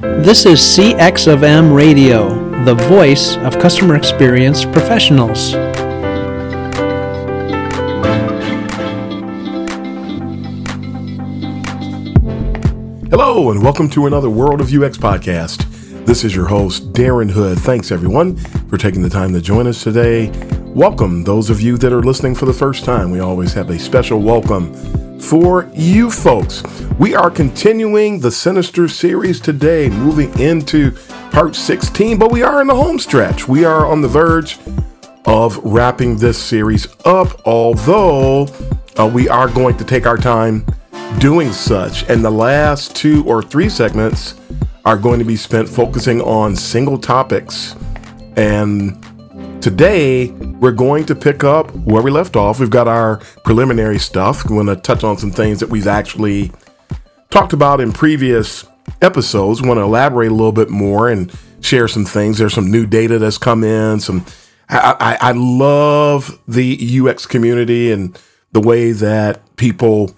This is CX of M Radio, the voice of customer experience professionals. Hello, and welcome to another World of UX podcast. This is your host, Darren Hood. Thanks, everyone, for taking the time to join us today. Welcome, those of you that are listening for the first time. We always have a special welcome for you folks. We are continuing the Sinister series today, moving into part 16, but we are in the home stretch. We are on the verge of wrapping this series up, although uh, we are going to take our time doing such. And the last two or three segments are going to be spent focusing on single topics. And today we're going to pick up where we left off. We've got our preliminary stuff. We're going to touch on some things that we've actually talked about in previous episodes. We want to elaborate a little bit more and share some things. There's some new data that's come in. Some I, I, I love the UX community and the way that people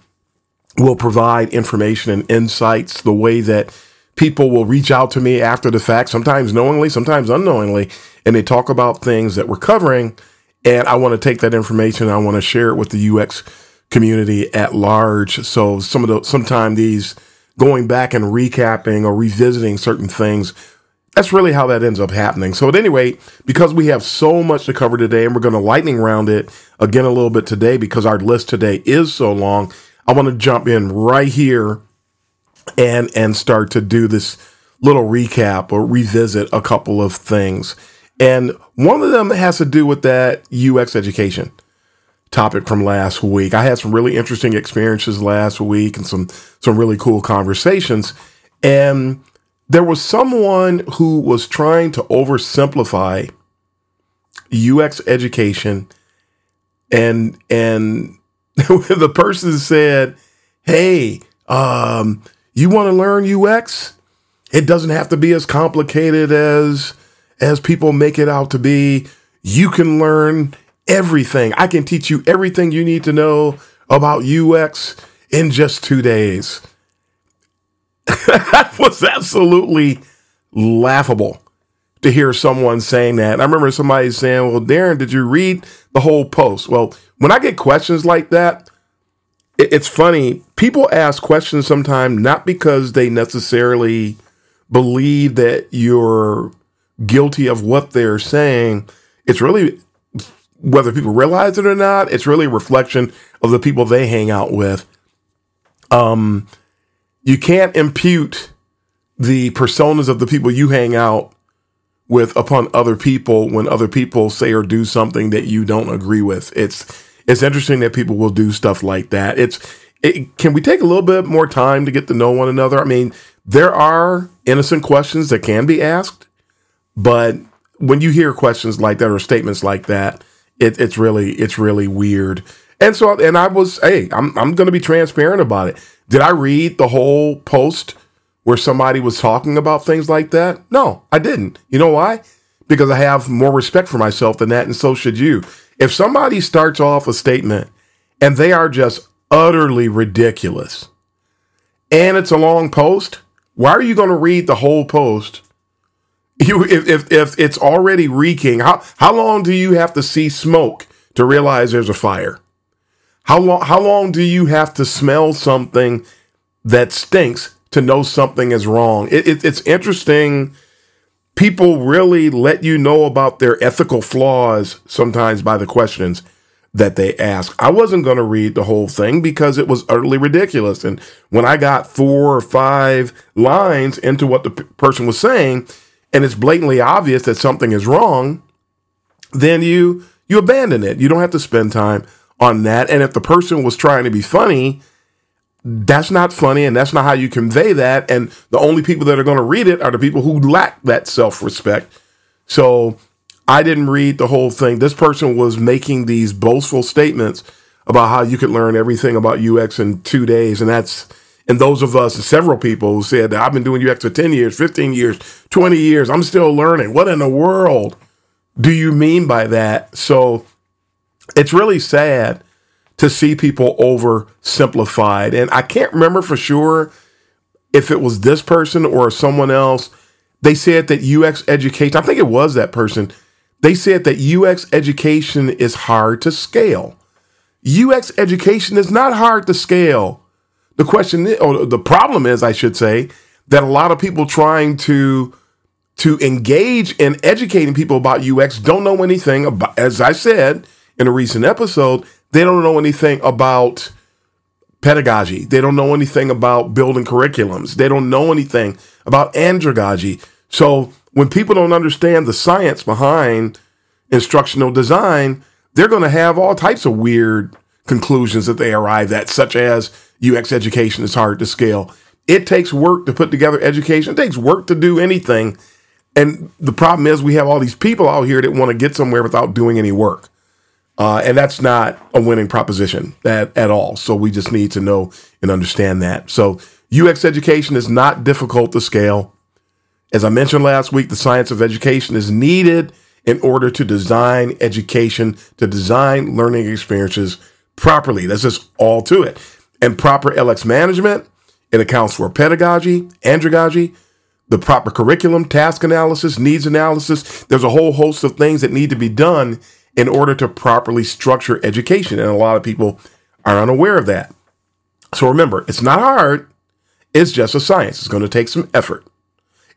will provide information and insights, the way that people will reach out to me after the fact, sometimes knowingly, sometimes unknowingly, and they talk about things that we're covering. And I want to take that information, I want to share it with the UX community at large. So some of the sometimes these going back and recapping or revisiting certain things, that's really how that ends up happening. So at any rate, because we have so much to cover today and we're going to lightning round it again a little bit today because our list today is so long, I want to jump in right here and and start to do this little recap or revisit a couple of things. And one of them has to do with that UX education topic from last week. I had some really interesting experiences last week and some some really cool conversations. And there was someone who was trying to oversimplify UX education and and the person said, "Hey, um, you want to learn UX? It doesn't have to be as complicated as as people make it out to be. You can learn everything. I can teach you everything you need to know about UX in just 2 days." that was absolutely laughable to hear someone saying that. I remember somebody saying, Well, Darren, did you read the whole post? Well, when I get questions like that, it's funny. People ask questions sometimes not because they necessarily believe that you're guilty of what they're saying. It's really whether people realize it or not, it's really a reflection of the people they hang out with. Um, you can't impute the personas of the people you hang out with upon other people when other people say or do something that you don't agree with. It's it's interesting that people will do stuff like that. It's it, can we take a little bit more time to get to know one another? I mean, there are innocent questions that can be asked, but when you hear questions like that or statements like that, it, it's really it's really weird. And so, and I was, hey, I'm I'm going to be transparent about it. Did I read the whole post? where somebody was talking about things like that? No, I didn't. You know why? Because I have more respect for myself than that, and so should you. If somebody starts off a statement and they are just utterly ridiculous, and it's a long post, why are you going to read the whole post? You, if, if, if it's already reeking, how, how long do you have to see smoke to realize there's a fire? How long, how long do you have to smell something that stinks to know something is wrong. It, it, it's interesting. People really let you know about their ethical flaws sometimes by the questions that they ask. I wasn't going to read the whole thing because it was utterly ridiculous. And when I got four or five lines into what the p- person was saying, and it's blatantly obvious that something is wrong, then you you abandon it. You don't have to spend time on that. And if the person was trying to be funny, that's not funny and that's not how you convey that and the only people that are going to read it are the people who lack that self-respect so i didn't read the whole thing this person was making these boastful statements about how you could learn everything about ux in two days and that's and those of us several people who said that i've been doing ux for 10 years 15 years 20 years i'm still learning what in the world do you mean by that so it's really sad to see people oversimplified. And I can't remember for sure if it was this person or someone else. They said that UX education, I think it was that person, they said that UX education is hard to scale. UX education is not hard to scale. The question, or the problem is, I should say, that a lot of people trying to to engage in educating people about UX don't know anything about. As I said in a recent episode, they don't know anything about pedagogy. They don't know anything about building curriculums. They don't know anything about andragogy. So when people don't understand the science behind instructional design, they're going to have all types of weird conclusions that they arrive at, such as UX education is hard to scale. It takes work to put together education. It takes work to do anything. And the problem is we have all these people out here that want to get somewhere without doing any work. Uh, and that's not a winning proposition at, at all. So we just need to know and understand that. So UX education is not difficult to scale. As I mentioned last week, the science of education is needed in order to design education, to design learning experiences properly. That's just all to it. And proper LX management, it accounts for pedagogy, andragogy, the proper curriculum, task analysis, needs analysis. There's a whole host of things that need to be done in order to properly structure education. And a lot of people are unaware of that. So remember, it's not hard. It's just a science. It's going to take some effort.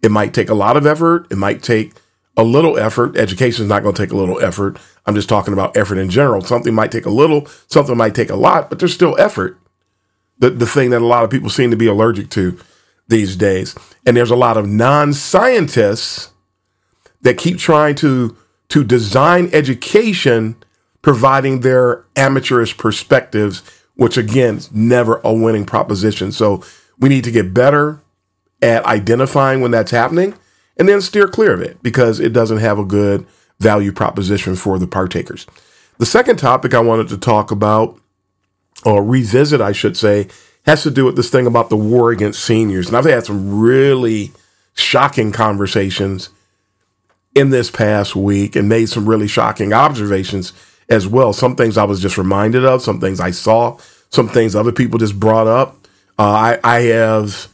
It might take a lot of effort. It might take a little effort. Education is not going to take a little effort. I'm just talking about effort in general. Something might take a little, something might take a lot, but there's still effort. The, the thing that a lot of people seem to be allergic to these days. And there's a lot of non scientists that keep trying to, to design education, providing their amateurish perspectives, which again is never a winning proposition. So we need to get better at identifying when that's happening and then steer clear of it because it doesn't have a good value proposition for the partakers. The second topic I wanted to talk about, or revisit, I should say, has to do with this thing about the war against seniors. And I've had some really shocking conversations in this past week and made some really shocking observations as well. Some things I was just reminded of, some things I saw, some things other people just brought up. Uh, I, I have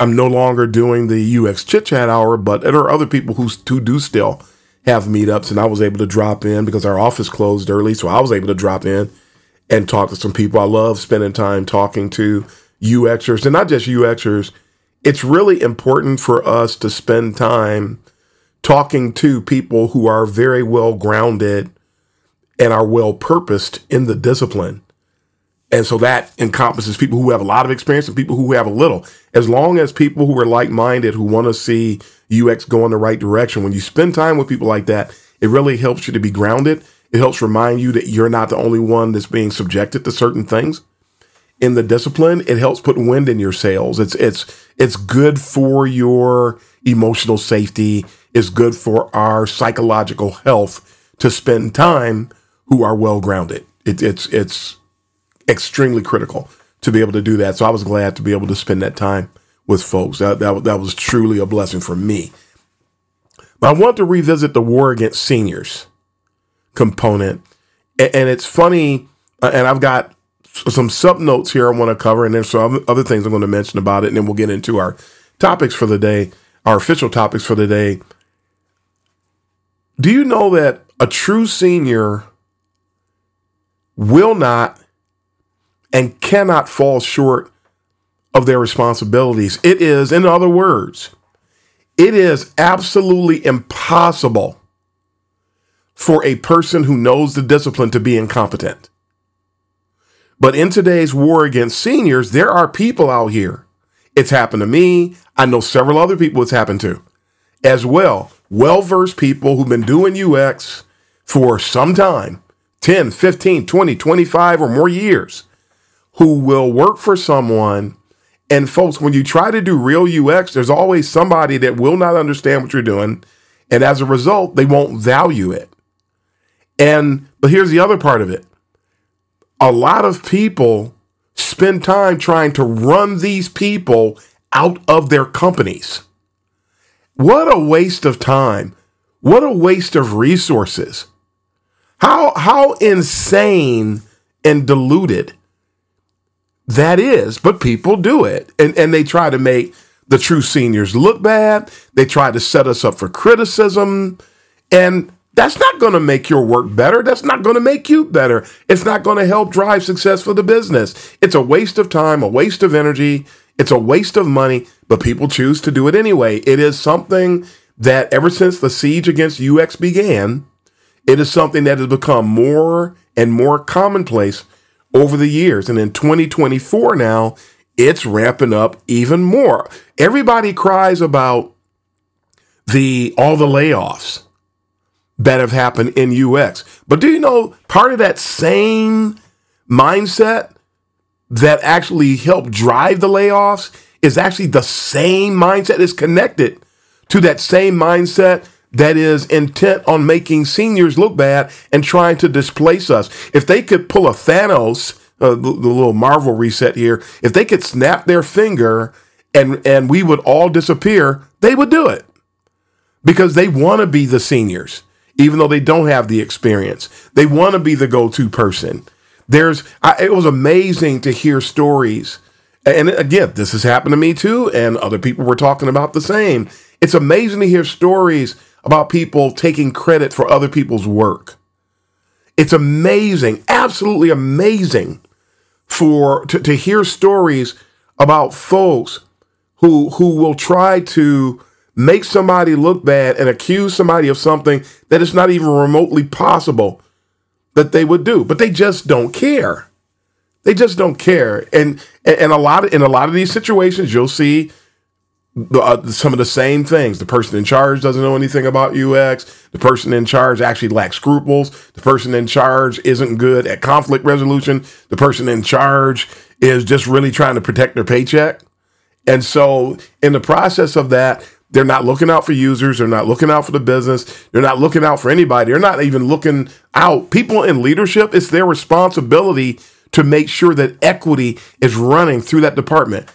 I'm no longer doing the UX chit chat hour, but there are other people who, who do still have meetups, and I was able to drop in because our office closed early, so I was able to drop in and talk to some people. I love spending time talking to UXers, and not just UXers. It's really important for us to spend time talking to people who are very well grounded and are well purposed in the discipline. And so that encompasses people who have a lot of experience and people who have a little. As long as people who are like minded, who want to see UX go in the right direction, when you spend time with people like that, it really helps you to be grounded. It helps remind you that you're not the only one that's being subjected to certain things in the discipline. It helps put wind in your sails. It's it's it's good for your emotional safety. It's good for our psychological health to spend time who are well grounded. It, it's it's extremely critical to be able to do that. So I was glad to be able to spend that time with folks. That, that, that was truly a blessing for me. But I want to revisit the war against seniors component. And, and it's funny, uh, and I've got some sub notes here I want to cover, and there's some other things I'm going to mention about it, and then we'll get into our topics for the day, our official topics for the day. Do you know that a true senior will not and cannot fall short of their responsibilities. It is, in other words, it is absolutely impossible for a person who knows the discipline to be incompetent. But in today's war against seniors, there are people out here. It's happened to me. I know several other people it's happened to as well. Well versed people who've been doing UX for some time 10, 15, 20, 25 or more years who will work for someone. And folks, when you try to do real UX, there's always somebody that will not understand what you're doing. And as a result, they won't value it. And, but here's the other part of it a lot of people spend time trying to run these people out of their companies. What a waste of time. What a waste of resources. How, how insane and diluted that is, but people do it. And, and they try to make the true seniors look bad. They try to set us up for criticism. And that's not going to make your work better. That's not going to make you better. It's not going to help drive success for the business. It's a waste of time, a waste of energy. It's a waste of money, but people choose to do it anyway. It is something that ever since the siege against UX began, it is something that has become more and more commonplace over the years. And in 2024 now, it's ramping up even more. Everybody cries about the all the layoffs that have happened in UX. But do you know part of that same mindset that actually helped drive the layoffs is actually the same mindset is connected to that same mindset that is intent on making seniors look bad and trying to displace us. If they could pull a Thanos, uh, the, the little Marvel reset here, if they could snap their finger and and we would all disappear, they would do it because they want to be the seniors, even though they don't have the experience. They want to be the go-to person. There's, I, it was amazing to hear stories, and again, this has happened to me too, and other people were talking about the same. It's amazing to hear stories about people taking credit for other people's work. It's amazing, absolutely amazing for to, to hear stories about folks who who will try to make somebody look bad and accuse somebody of something that is not even remotely possible that they would do, but they just don't care. They just don't care, and and a lot of in a lot of these situations, you'll see uh, some of the same things. The person in charge doesn't know anything about UX. The person in charge actually lacks scruples. The person in charge isn't good at conflict resolution. The person in charge is just really trying to protect their paycheck. And so, in the process of that, they're not looking out for users. They're not looking out for the business. They're not looking out for anybody. They're not even looking out. People in leadership, it's their responsibility to make sure that equity is running through that department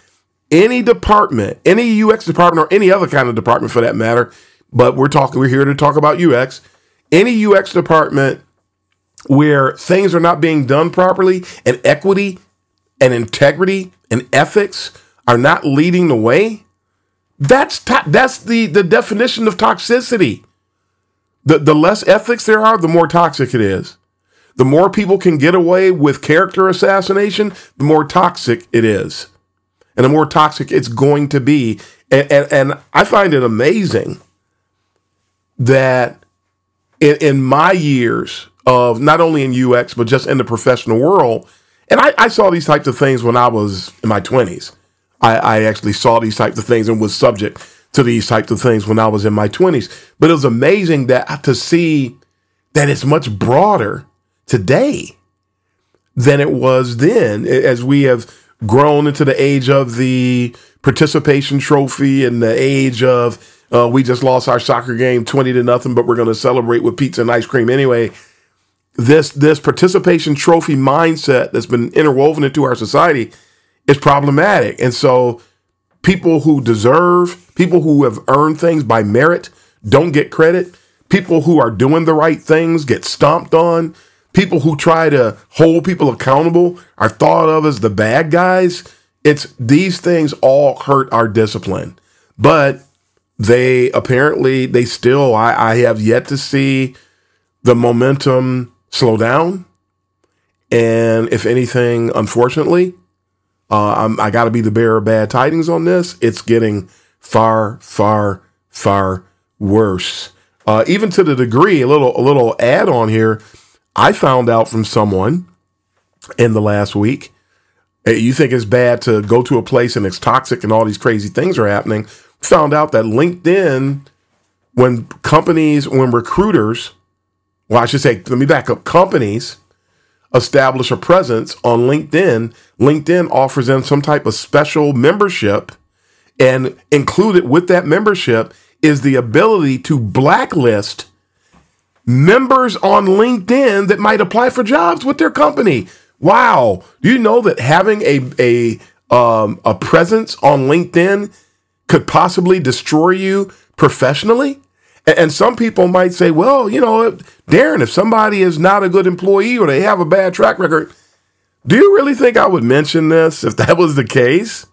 any department, any UX department, or any other kind of department for that matter, but we're talking, we're here to talk about UX. Any UX department where things are not being done properly and equity and integrity and ethics are not leading the way, that's that's the the definition of toxicity. The the less ethics there are, the more toxic it is. The more people can get away with character assassination, the more toxic it is and the more toxic it's going to be. And, and, and I find it amazing that in, in, my years of not only in UX, but just in the professional world, and I, I saw these types of things when I was in my 20s. I, I actually saw these types of things and was subject to these types of things when I was in my 20s. But it was amazing that to see that it's much broader today than it was then, as we have grown into the age of the participation trophy and the age of uh, we just lost our soccer game 20 to nothing, but we're going to celebrate with pizza and ice cream anyway. This this participation trophy mindset that's been interwoven into our society is problematic. And so people who deserve, people who have earned things by merit don't get credit. People who are doing the right things get stomped on people who try to hold people accountable are thought of as the bad guys. It's these things all hurt our discipline, but they apparently they still I, I have yet to see the momentum slow down. And if anything, unfortunately, uh, I got to be the bearer of bad tidings on this. It's getting far, far, far worse. Uh, even to the degree, a little, a little add on here I found out from someone in the last week. You think it's bad to go to a place and it's toxic and all these crazy things are happening. Found out that LinkedIn, when companies, when recruiters, well, I should say, let me back up, companies establish a presence on LinkedIn, LinkedIn offers them some type of special membership. And included with that membership is the ability to blacklist members on LinkedIn that might apply for jobs with their company. Wow. Do you know that having a, a, um, a presence on LinkedIn could possibly destroy you professionally? And, some people might say, well, you know, Darren, if somebody is not a good employee or they have a bad track record, Do you really think I would mention this if that was the case?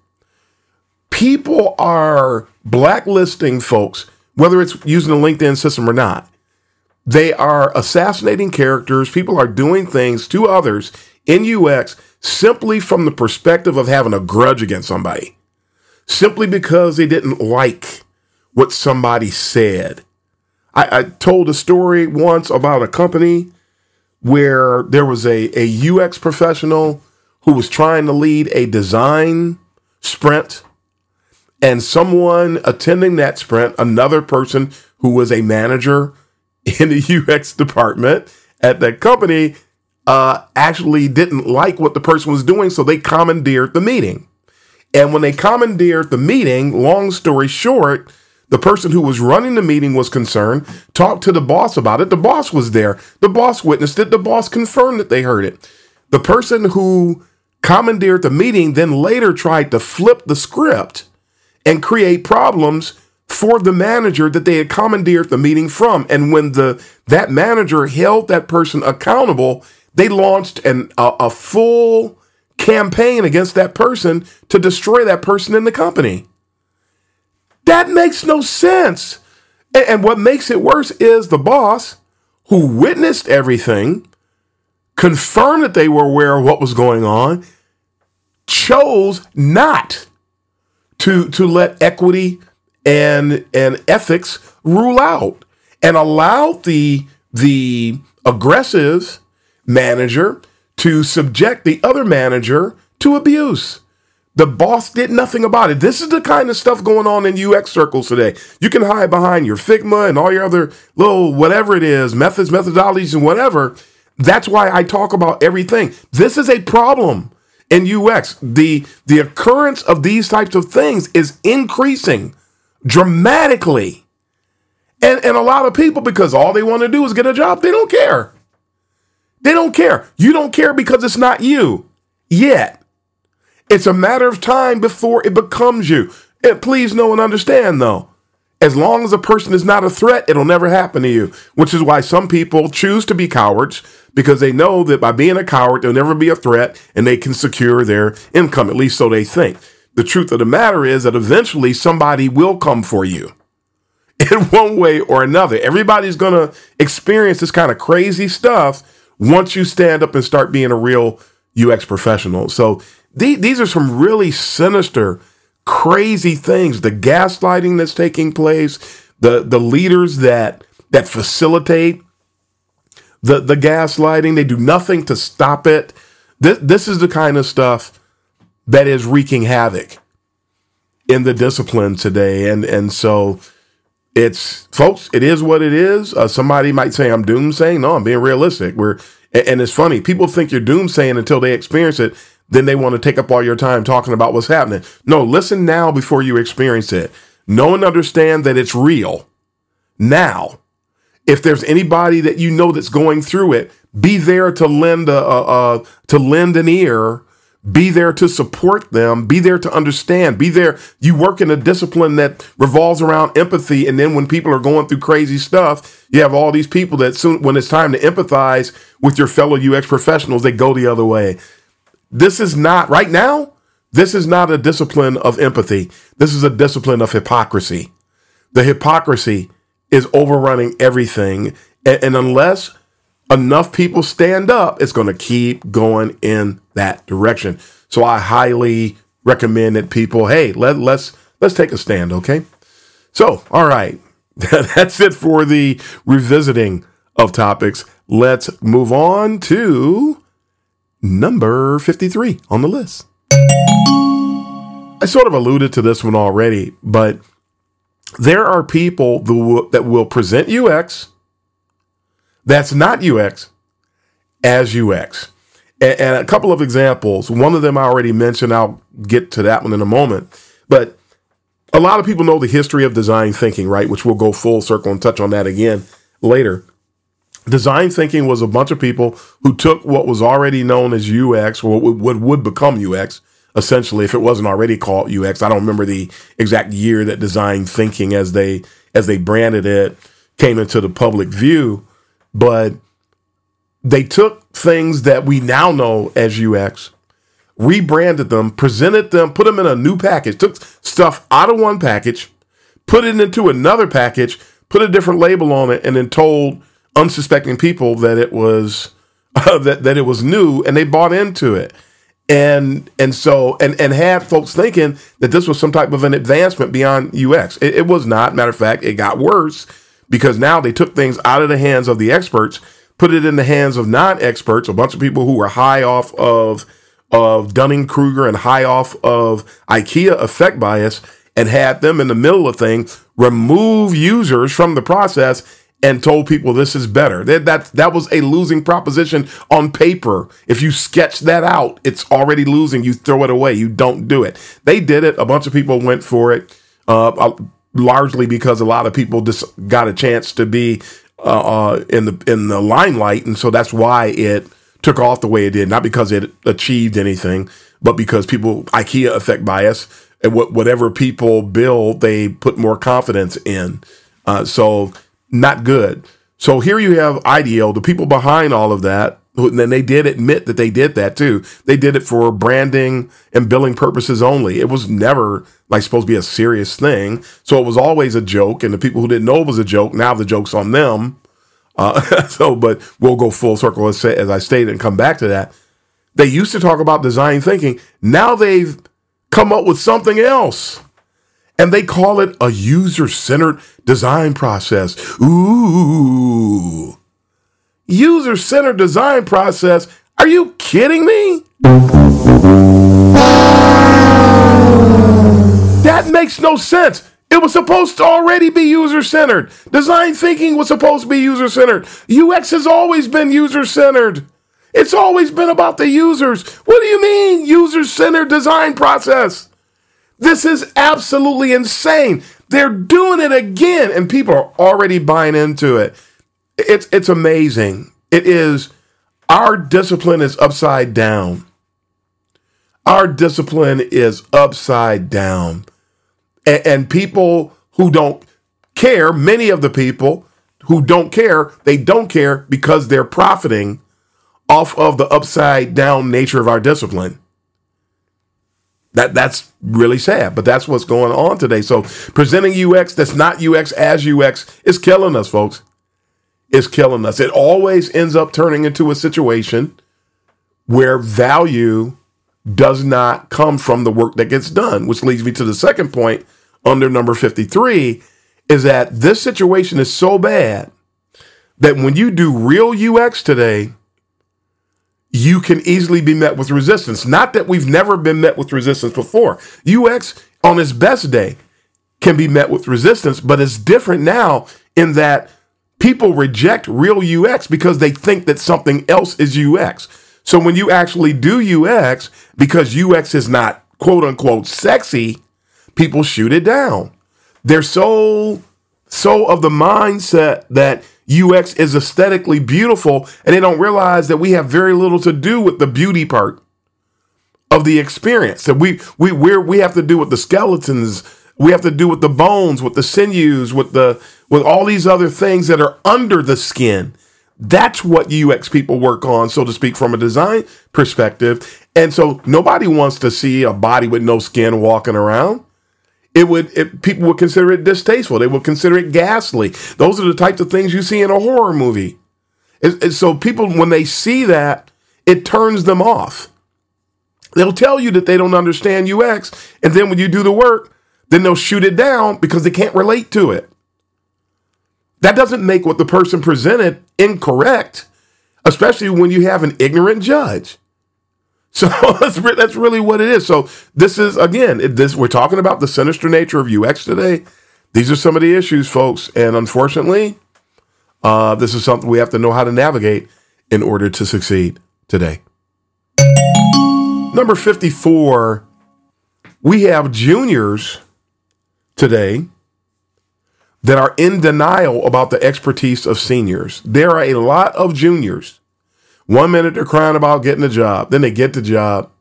People are blacklisting folks, whether it's using the LinkedIn system or not. They are assassinating characters. People are doing things to others in UX simply from the perspective of having a grudge against somebody, simply because they didn't like what somebody said. I, I told a story once about a company where there was a, a UX professional who was trying to lead a design sprint, and someone attending that sprint, another person who was a manager in the UX department at that company, uh, actually didn't like what the person was doing, so they commandeered the meeting. And when they commandeered the meeting, long story short, the person who was running the meeting was concerned, talked to the boss about it. The boss was there. The boss witnessed it. The boss confirmed that they heard it. The person who commandeered the meeting then later tried to flip the script and create problems for the manager that they had commandeered the meeting from. And when the that manager held that person accountable, they launched an, a, a full campaign against that person to destroy that person in the company. That makes no sense. And, and what makes it worse is the boss who witnessed everything, confirmed that they were aware of what was going on, chose not to, to let equity and, and ethics rule out and allowed the, the aggressive manager to subject the other manager to abuse. The boss did nothing about it. This is the kind of stuff going on in UX circles today. You can hide behind your Figma and all your other little whatever it is, methods, methodologies, and whatever. That's why I talk about everything. This is a problem in UX. The the occurrence of these types of things is increasing dramatically. And and a lot of people, because all they want to do is get a job, they don't care. They don't care. You don't care because it's not you yet. It's a matter of time before it becomes you. And please know and understand though, as long as a person is not a threat, it'll never happen to you, which is why some people choose to be cowards because they know that by being a coward, they'll never be a threat and they can secure their income, at least so they think. The truth of the matter is that eventually somebody will come for you in one way or another. Everybody's going to experience this kind of crazy stuff once you stand up and start being a real UX professional. So these these are some really sinister, crazy things. The gaslighting that's taking place, the the leaders that that facilitate the the gaslighting, they do nothing to stop it. This this is the kind of stuff that is wreaking havoc in the discipline today, and and so it's folks, it is what it is. Uh, somebody might say I'm doomsaying. No, I'm being realistic. We're and, and it's funny. People think you're doomsaying until they experience it then they want to take up all your time talking about what's happening. No, listen now before you experience it. Know and understand that it's real now. If there's anybody that you know that's going through it, be there to lend a, a, a to lend an ear be there to support them be there to understand be there you work in a discipline that revolves around empathy and then when people are going through crazy stuff you have all these people that soon when it's time to empathize with your fellow ux professionals they go the other way this is not, right now, this is not a discipline of empathy. This is a discipline of hypocrisy. The hypocrisy is overrunning everything. And, and unless enough people stand up, it's going to keep going in that direction. So I highly recommend that people, hey, let, let's let's take a stand, okay? So, all right. That's it for the revisiting of topics. Let's move on to number 53 on the list. I sort of alluded to this one already, but there are people that will present UX that's not UX as UX. And, a couple of examples. One of them I already mentioned. I'll get to that one in a moment. But a lot of people know the history of design thinking, right? Which we'll go full circle and touch on that again later. Design thinking was a bunch of people who took what was already known as UX, or what would become UX, essentially, if it wasn't already called UX. I don't remember the exact year that design thinking, as they as they branded it, came into the public view, but they took things that we now know as UX, rebranded them, presented them, put them in a new package, took stuff out of one package, put it into another package, put a different label on it, and then told unsuspecting people that it was uh, that that it was new, and they bought into it. And and so and and had folks thinking that this was some type of an advancement beyond UX. It, it was not. Matter of fact, it got worse because now they took things out of the hands of the experts, put it in the hands of non-experts, a bunch of people who were high off of of Dunning Kruger and high off of IKEA effect bias, and had them in the middle of things remove users from the process and told people this is better. That, that that was a losing proposition on paper. If you sketch that out, it's already losing. You throw it away. You don't do it. They did it. A bunch of people went for it, uh, uh largely because a lot of people just got a chance to be uh, uh, in the in the limelight, and so that's why it took off the way it did. Not because it achieved anything, but because people IKEA effect bias and what whatever people build, they put more confidence in. Uh, so not good. So here you have IDEO, the people behind all of that, and then they did admit that they did that too. They did it for branding and billing purposes only. It was never like supposed to be a serious thing. So it was always a joke, and the people who didn't know it was a joke, now the joke's on them. Uh, so, but we'll go full circle as, as I stated and come back to that. They used to talk about design thinking. Now they've come up with something else and they call it a user centered design process. Ooh. User centered design process? Are you kidding me? That makes no sense. It was supposed to already be user centered. Design thinking was supposed to be user centered. UX has always been user centered. It's always been about the users. What do you mean, user centered design process? This is absolutely insane. They're doing it again, and people are already buying into it. It's it's amazing. It is our discipline is upside down. Our discipline is upside down. And, and people who don't care, many of the people who don't care, they don't care because they're profiting off of the upside down nature of our discipline. That that's really sad, but that's what's going on today. So presenting UX that's not UX as UX is killing us, folks. It's killing us. It always ends up turning into a situation where value does not come from the work that gets done, which leads me to the second point under number 53 is that this situation is so bad that when you do real UX today, you can easily be met with resistance. Not that we've never been met with resistance before. UX on its best day can be met with resistance, but it's different now in that people reject real UX because they think that something else is UX. So when you actually do UX, because UX is not quote unquote sexy, people shoot it down. They're so so of the mindset that UX is aesthetically beautiful, and they don't realize that we have very little to do with the beauty part of the experience. That we we we we have to do with the skeletons, we have to do with the bones, with the sinews, with the with all these other things that are under the skin. That's what UX people work on, so to speak, from a design perspective. And so nobody wants to see a body with no skin walking around it would it, people would consider it distasteful. They would consider it ghastly. Those are the types of things you see in a horror movie. It, it, so people, when they see that, it turns them off. They'll tell you that they don't understand UX, and then when you do the work, then they'll shoot it down because they can't relate to it. That doesn't make what the person presented incorrect, especially when you have an ignorant judge. So that's, that's really what it is. So this is again, this we're talking about the sinister nature of UX today. These are some of the issues, folks, and unfortunately, uh, this is something we have to know how to navigate in order to succeed today. Number fifty-four, we have juniors today that are in denial about the expertise of seniors. There are a lot of juniors one minute they're crying about getting a job, then they get the job.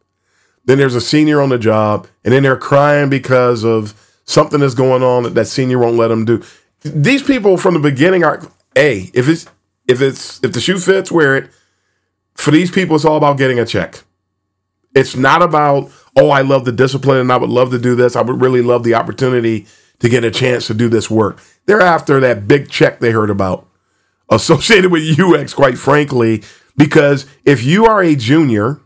Then there's a senior on the job, and then they're crying because of something that's going on that that senior won't let them do. These people from the beginning are a if it's if it's if the shoe fits, wear it. For these people, it's all about getting a check. It's not about, oh, I love the discipline and I would love to do this. I would really love the opportunity to get a chance to do this work. They're after that big check they heard about associated with UX, quite frankly, because if you are a junior,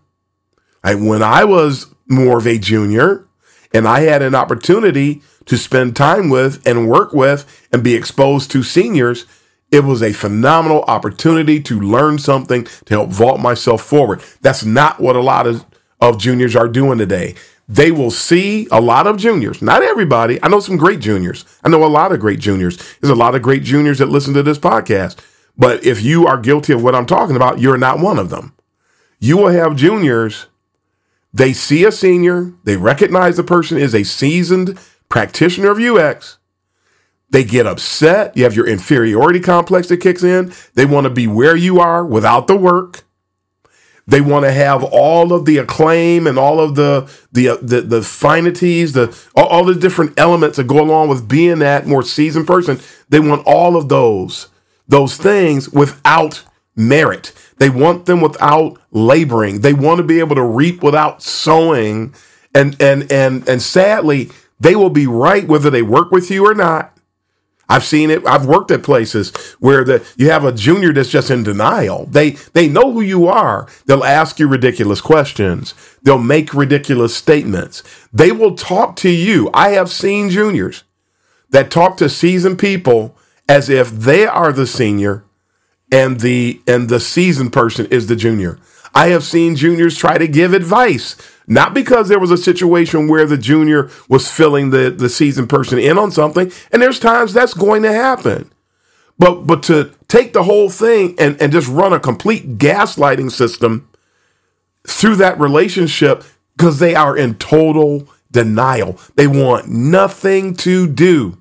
like when I was more of a junior and I had an opportunity to spend time with and work with and be exposed to seniors, it was a phenomenal opportunity to learn something to help vault myself forward. That's not what a lot of, of juniors are doing today. They will see a lot of juniors, not everybody. I know some great juniors. I know a lot of great juniors. There's a lot of great juniors that listen to this podcast. But if you are guilty of what I'm talking about, you're not one of them. You will have juniors, they see a senior, they recognize the person is a seasoned practitioner of UX. They get upset. You have your inferiority complex that kicks in. They want to be where you are without the work. They want to have all of the acclaim and all of the the the, the finities, the all the different elements that go along with being that more seasoned person. They want all of those those things without merit. They want them without laboring. They want to be able to reap without sowing. And and and and sadly, they will be right whether they work with you or not. I've seen it. I've worked at places where the you have a junior that's just in denial. They they know who you are. They'll ask you ridiculous questions. They'll make ridiculous statements. They will talk to you. I have seen juniors that talk to seasoned people as if they are the senior and the and the seasoned person is the junior. I have seen juniors try to give advice, not because there was a situation where the junior was filling the, the seasoned person in on something, and there's times that's going to happen. But but to take the whole thing and, and just run a complete gaslighting system through that relationship because they are in total denial. They want nothing to do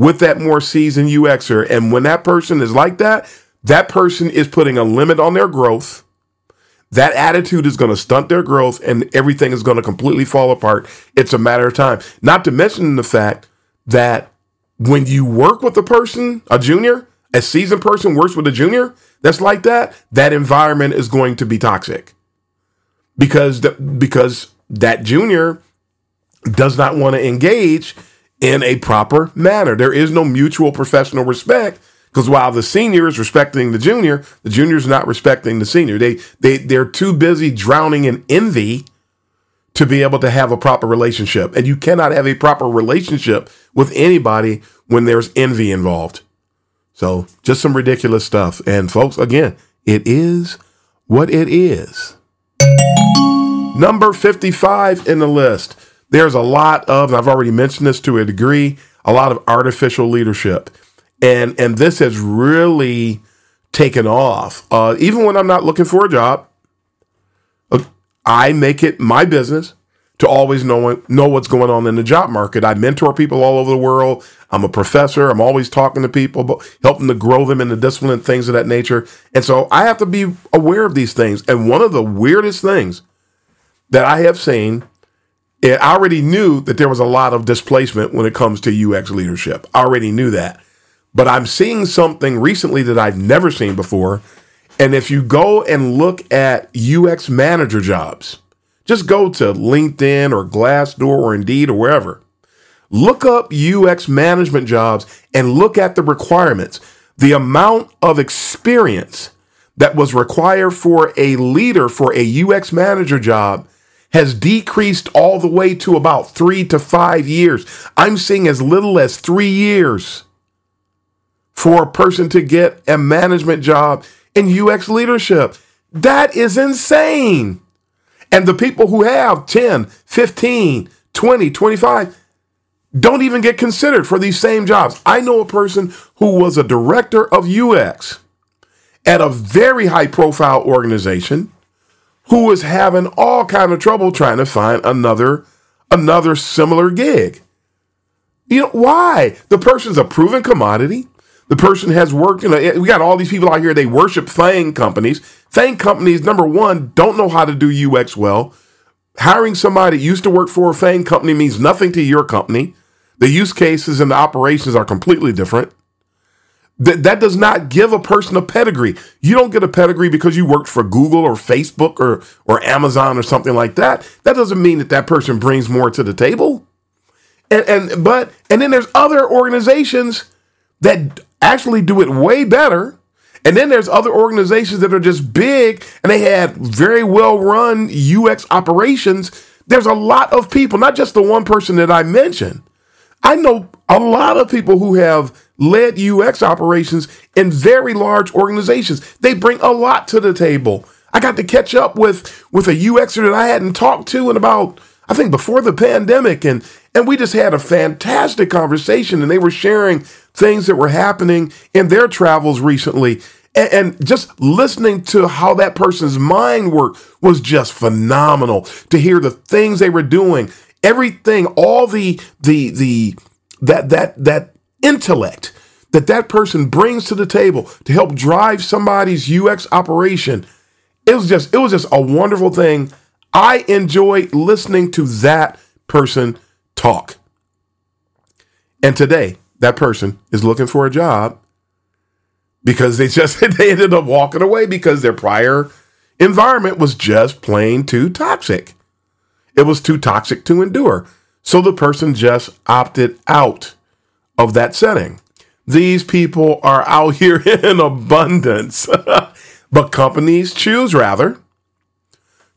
with that more seasoned UXer. And when that person is like that, that person is putting a limit on their growth. That attitude is going to stunt their growth and everything is going to completely fall apart. It's a matter of time. Not to mention the fact that when you work with a person, a junior, a seasoned person works with a junior that's like that, that environment is going to be toxic. Because the, because that junior does not want to engage in a proper manner. There is no mutual professional respect because while the senior is respecting the junior, the junior is not respecting the senior. They they they're too busy drowning in envy to be able to have a proper relationship. And you cannot have a proper relationship with anybody when there's envy involved. So, just some ridiculous stuff. And folks, again, it is what it is. Number 55 in the list there's a lot of, I've already mentioned this to a degree, a lot of artificial leadership. And and this has really taken off. Uh, even when I'm not looking for a job, uh, I make it my business to always know know what's going on in the job market. I mentor people all over the world. I'm a professor. I'm always talking to people, but helping to grow them in the discipline, things of that nature. And so I have to be aware of these things. And one of the weirdest things that I have seen I already knew that there was a lot of displacement when it comes to UX leadership. I already knew that. But I'm seeing something recently that I've never seen before. And if you go and look at UX manager jobs, just go to LinkedIn or Glassdoor or Indeed or wherever. Look up UX management jobs and look at the requirements. The amount of experience that was required for a leader for a UX manager job has decreased all the way to about three to five years. I'm seeing as little as three years for a person to get a management job in UX leadership. That is insane. And the people who have 10, 15, 20, 25 don't even get considered for these same jobs. I know a person who was a director of UX at a very high profile organization who was having all kind of trouble trying to find another another similar gig. You know why? The person's a proven commodity. The person has worked. You know, we got all these people out here. They worship FANG companies. FANG companies, number one, don't know how to do UX well. Hiring somebody that used to work for a FANG company means nothing to your company. The use cases and the operations are completely different. That, that does not give a person a pedigree. You don't get a pedigree because you worked for Google or Facebook or, or Amazon or something like that. That doesn't mean that that person brings more to the table. And, and but and then there's other organizations that actually do it way better. And then there's other organizations that are just big and they have very well run UX operations. There's a lot of people, not just the one person that I mentioned. I know a lot of people who have led UX operations in very large organizations. They bring a lot to the table. I got to catch up with with a UXer that I hadn't talked to in about I think before the pandemic and and we just had a fantastic conversation and they were sharing things that were happening in their travels recently and, and just listening to how that person's mind worked was just phenomenal to hear the things they were doing everything all the the the that that that intellect that that person brings to the table to help drive somebody's UX operation. It was just it was just a wonderful thing. I enjoy listening to that person talk. And today, that person is looking for a job because they just they ended up walking away because their prior environment was just plain too toxic. It was too toxic to endure. So the person just opted out of that setting. These people are out here in abundance, but companies choose rather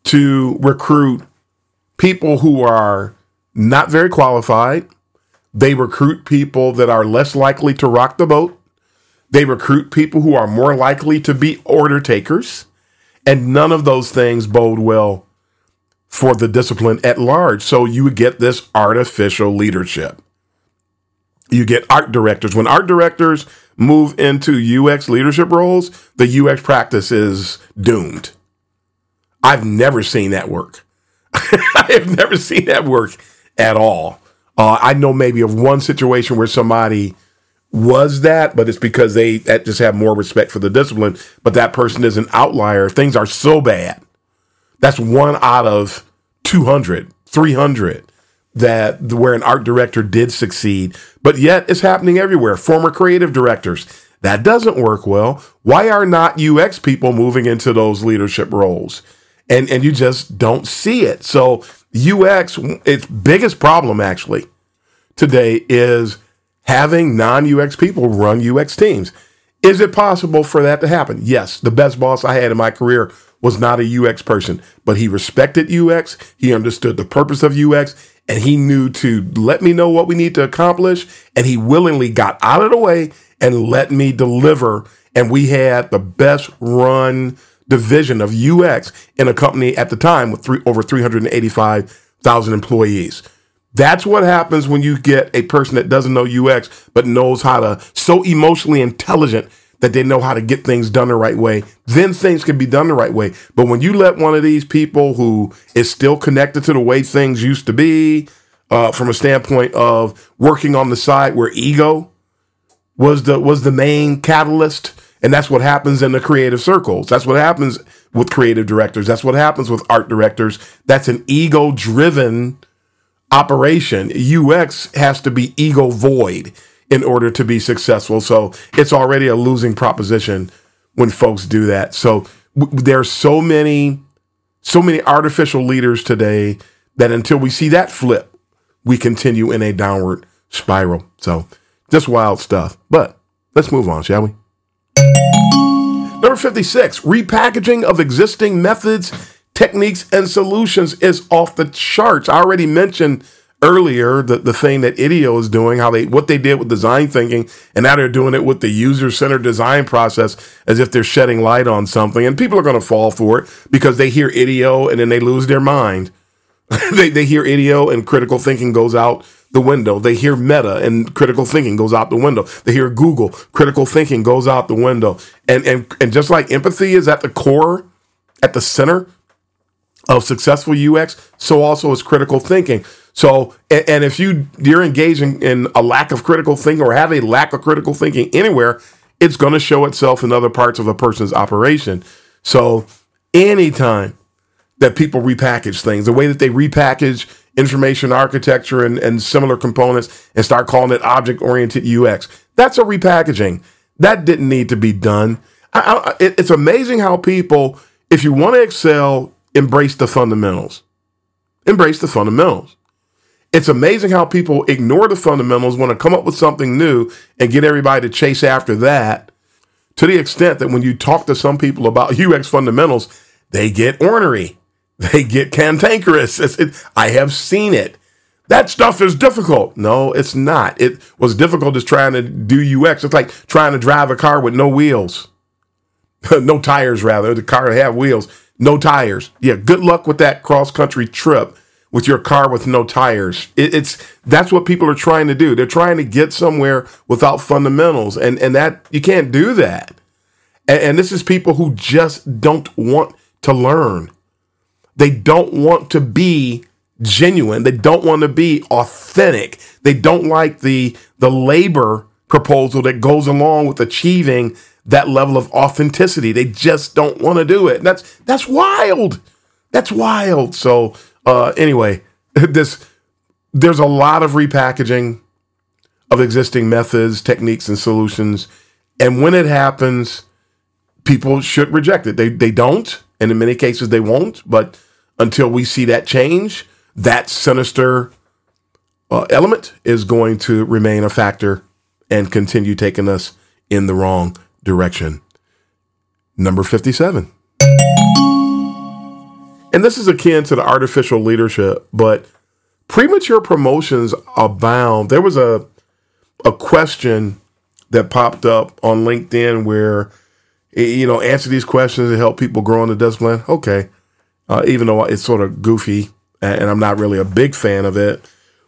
to recruit people who are not very qualified. They recruit people that are less likely to rock the boat. They recruit people who are more likely to be order takers. And none of those things bode well for the discipline at large. So you get this artificial leadership you get art directors. When art directors move into UX leadership roles, the UX practice is doomed. I've never seen that work. I have never seen that work at all. Uh, I know maybe of one situation where somebody was that, but it's because they just have more respect for the discipline. But that person is an outlier. Things are so bad. That's one out of 200, 300 that where an art director did succeed, but yet it's happening everywhere. Former creative directors, that doesn't work well. Why are not UX people moving into those leadership roles? And and you just don't see it. So UX, its biggest problem actually today is having non-UX people run UX teams. Is it possible for that to happen? Yes. The best boss I had in my career was not a UX person, but he respected UX. He understood the purpose of UX and he knew to let me know what we need to accomplish. And he willingly got out of the way and let me deliver. And we had the best run division of UX in a company at the time with three, over 385,000 employees. That's what happens when you get a person that doesn't know UX, but knows how to, so emotionally intelligent that they know how to get things done the right way, then things can be done the right way. But when you let one of these people who is still connected to the way things used to be, uh, from a standpoint of working on the side where ego was the was the main catalyst, and that's what happens in the creative circles. That's what happens with creative directors. That's what happens with art directors. That's an ego driven operation. UX has to be ego void in order to be successful. So it's already a losing proposition when folks do that. So w- there's so many, so many artificial leaders today that until we see that flip, we continue in a downward spiral. So just wild stuff. But let's move on, shall we? Number 56, repackaging of existing methods, techniques, and solutions is off the charts. I already mentioned earlier the, the thing that IDEO is doing, how they what they did with design thinking, and now they're doing it with the user centered design process as if they're shedding light on something. And people are going to fall for it because they hear IDEO and then they lose their mind. they, they hear IDEO and critical thinking goes out the window. They hear Meta and critical thinking goes out the window. They hear Google, critical thinking goes out the window. And and and just like empathy is at the core, at the center of successful UX, so also is critical thinking. So, and, and if you you're engaging in a lack of critical thinking or have a lack of critical thinking anywhere, it's going to show itself in other parts of a person's operation. So, anytime that people repackage things, the way that they repackage information architecture and, and similar components and start calling it object oriented UX, that's a repackaging. That didn't need to be done. I, I, it's amazing how people, if you want to excel, embrace the fundamentals. Embrace the fundamentals. It's amazing how people ignore the fundamentals, want to come up with something new and get everybody to chase after that to the extent that when you talk to some people about UX fundamentals, they get ornery. They get cantankerous. It, I have seen it. That stuff is difficult. No, it's not. It was difficult as trying to do UX. It's like trying to drive a car with no wheels, no tires, rather. The car have wheels, no tires. Yeah, good luck with that cross country trip with your car with no tires. It, it's that's what people are trying to do. They're trying to get somewhere without fundamentals, and and that you can't do that. And, and this is people who just don't want to learn. They don't want to be genuine. They don't want to be authentic. They don't like the the labor proposal that goes along with achieving that level of authenticity. They just don't want to do it. that's that's wild. That's wild. So uh, anyway, this there's a lot of repackaging of existing methods, techniques, and solutions, and when it happens, people should reject it. They they don't, and in many cases they won't. But until we see that change, that sinister uh, element is going to remain a factor and continue taking us in the wrong direction. Number 57. And this is akin to the artificial leadership, but premature promotions abound. There was a a question that popped up on LinkedIn where you know answer these questions to help people grow in the discipline. Okay, uh, even though it's sort of goofy and I'm not really a big fan of it,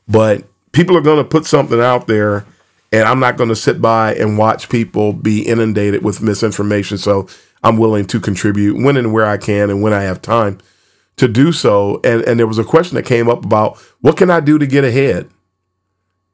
but people are going to put something out there, and I'm not going to sit by and watch people be inundated with misinformation. So I'm willing to contribute when and where I can and when I have time to do so. And and there was a question that came up about what can I do to get ahead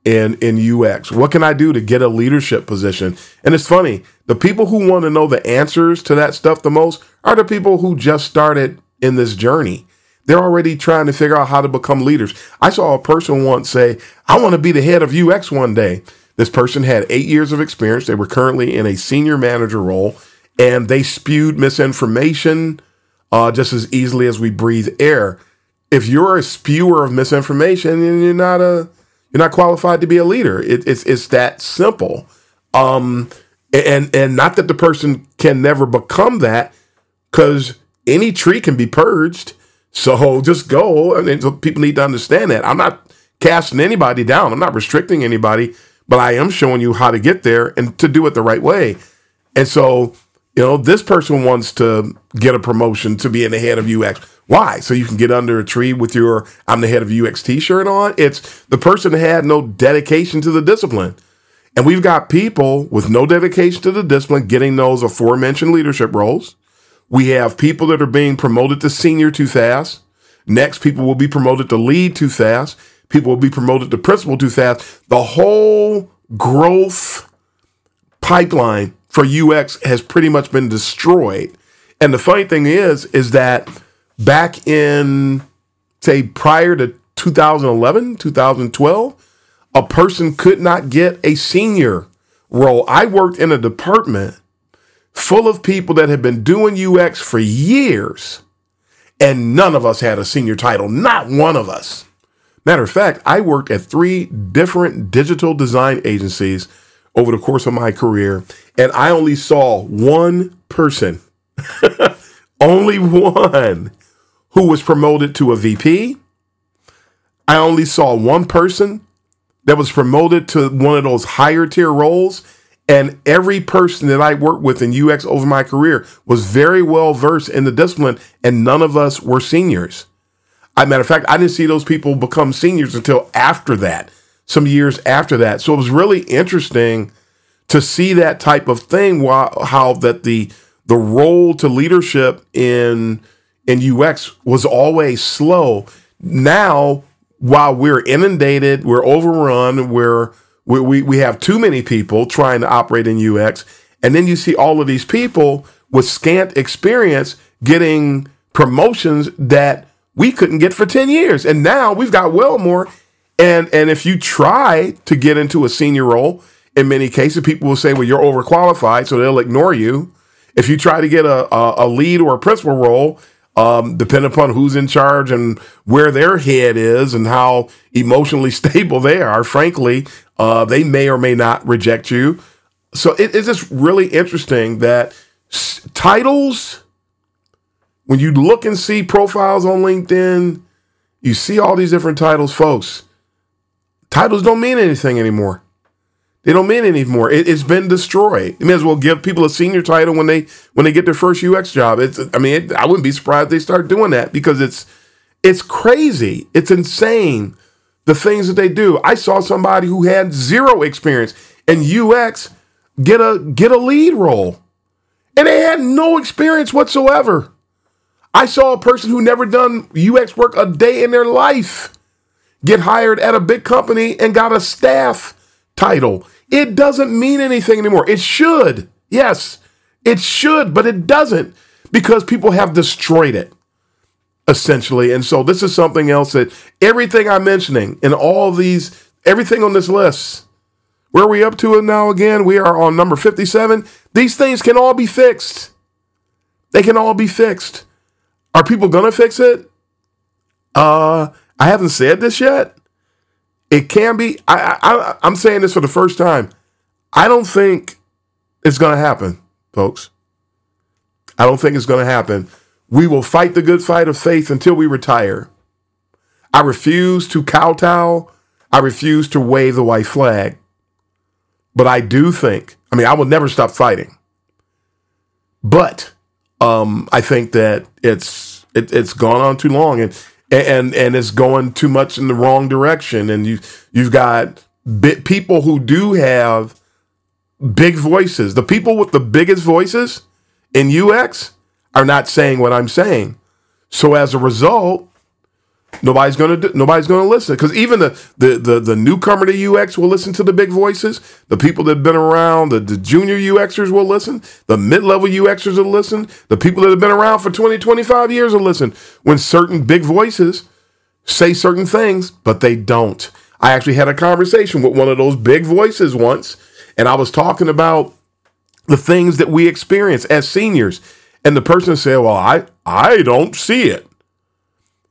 in in UX? What can I do to get a leadership position? And it's funny, the people who want to know the answers to that stuff the most are the people who just started in this journey. They're already trying to figure out how to become leaders. I saw a person once say, I want to be the head of UX one day. This person had eight years of experience. They were currently in a senior manager role and they spewed misinformation uh, just as easily as we breathe air. If you're a spewer of misinformation, then you're not a you're not qualified to be a leader. It, it's it's that simple. Um, and and not that the person can never become that, because any tree can be purged. So just go. I mean, so people need to understand that. I'm not casting anybody down. I'm not restricting anybody, but I am showing you how to get there and to do it the right way. And so you know, this person wants to get a promotion to be in the head of UX. Why? So you can get under a tree with your I'm the head of UX t shirt on? It's the person had no dedication to the discipline. And we've got people with no dedication to the discipline getting those aforementioned leadership roles. We have people that are being promoted to senior too fast. Next, people will be promoted to lead too fast. People will be promoted to principal too fast. The whole growth pipeline for UX has pretty much been destroyed. And the funny thing is, is that back in, say, prior to 2011, 2012, a person could not get a senior role. I worked in a department full of people that had been doing UX for years, and none of us had a senior title. Not one of us. Matter of fact, I worked at three different digital design agencies over the course of my career, and I only saw one person, only one, who was promoted to a VP. I only saw one person that was promoted to one of those higher tier roles. And every person that I worked with in UX over my career was very well versed in the discipline, and none of us were seniors. As a matter of fact, I didn't see those people become seniors until after that some years after that. So it was really interesting to see that type of thing. how that the the role to leadership in in UX was always slow. Now, while we're inundated, we're overrun, we're we, we, we have too many people trying to operate in UX, and then you see all of these people with scant experience getting promotions that we couldn't get for 10 years. And now we've got well more and and if you try to get into a senior role, in many cases, people will say, well, you're overqualified, so they'll ignore you. If you try to get a, a, a lead or a principal role, um, depending upon who's in charge and where their head is and how emotionally stable they are, frankly, uh, they may or may not reject you. So it is just really interesting that s- titles, when you look and see profiles on LinkedIn, you see all these different titles, folks. Titles don't mean anything anymore. They don't mean anymore. It, has been destroyed. You may as well give people a senior title when they when they get their first UX job. It's I mean it, I wouldn't be surprised they start doing that because it's it's crazy. It's insane the things that they do. I saw somebody who had zero experience in UX get a get a lead role, and they had no experience whatsoever. I saw a person who never done UX work a day in their life get hired at a big company and got a staff title. It doesn't mean anything anymore. It should. Yes, it should, but it doesn't because people have destroyed it essentially. And so this is something else that everything I'm mentioning in all these, everything on this list, where are we up to now again? We are on number 57. These things can all be fixed. They can all be fixed. Are people going to fix it? Uh, I haven't said this yet. It can be. I, I I'm saying this for the first time. I don't think it's going to happen, folks. I don't think it's going to happen. We will fight the good fight of faith until we retire. I refuse to kowtow. I refuse to wave the white flag. But I do think, I mean, I will never stop fighting. But um, I think that it's it, it's gone on too long, and and and it's going too much in the wrong direction. And you you've got bit people who do have big voices. The people with the biggest voices in UX are not saying what I'm saying. So as a result, nobody's gonna do, nobody's gonna listen because even the, the the the newcomer to UX will listen to the big voices. The people that've been around, the, the junior UXers will listen. The mid level UXers will listen. The people that have been around for 20, 25 years will listen when certain big voices say certain things, but they don't. I actually had a conversation with one of those big voices once, and I was talking about the things that we experience as seniors. And the person said, Well, I, I don't see it.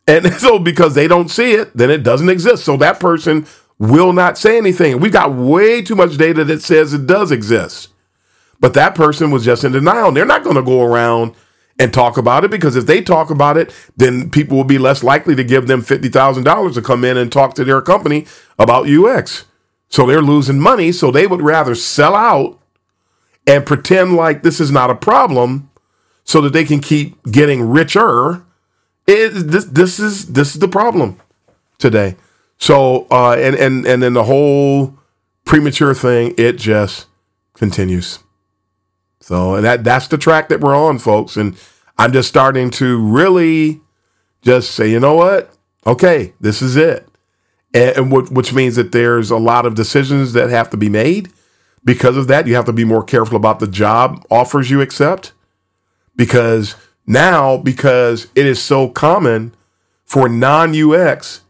And so because they don't see it, then it doesn't exist. So that person will not say anything. We've got way too much data that says it does exist. But that person was just in denial. They're not going to go around and talk about it because if they talk about it, then people will be less likely to give them $50,000 to come in and talk to their company about UX. So they're losing money. So they would rather sell out and pretend like this is not a problem so that they can keep getting richer. It, this this is this is the problem today. So uh, and and and then the whole premature thing, it just continues. So and that that's the track that we're on, folks. And I'm just starting to really just say, you know what? Okay, this is it. And, and what, which means that there's a lot of decisions that have to be made. Because of that, you have to be more careful about the job offers you accept. Because now, because it is so common for non UX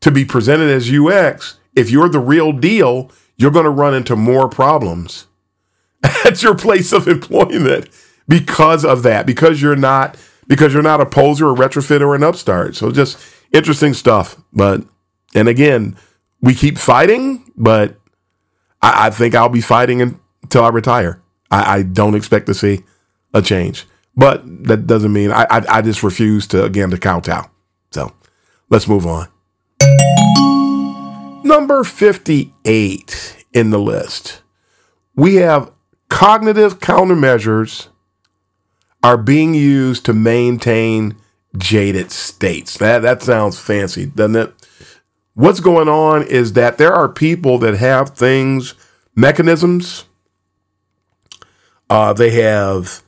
to be presented as UX, if you're the real deal, you're going to run into more problems at your place of employment because of that, because you're not because you're not a poser, a retrofit, or an upstart. So just interesting stuff. But and again, we keep fighting, but I, I think I'll be fighting until I retire. I, I, don't expect to see a change, but that doesn't mean I, I, I just refuse to again to kowtow. So let's move on. Number 58 in the list. We have cognitive countermeasures are being used to maintain jaded states. That that sounds fancy, doesn't it? What's going on is that there are people that have things, mechanisms. Uh, they have,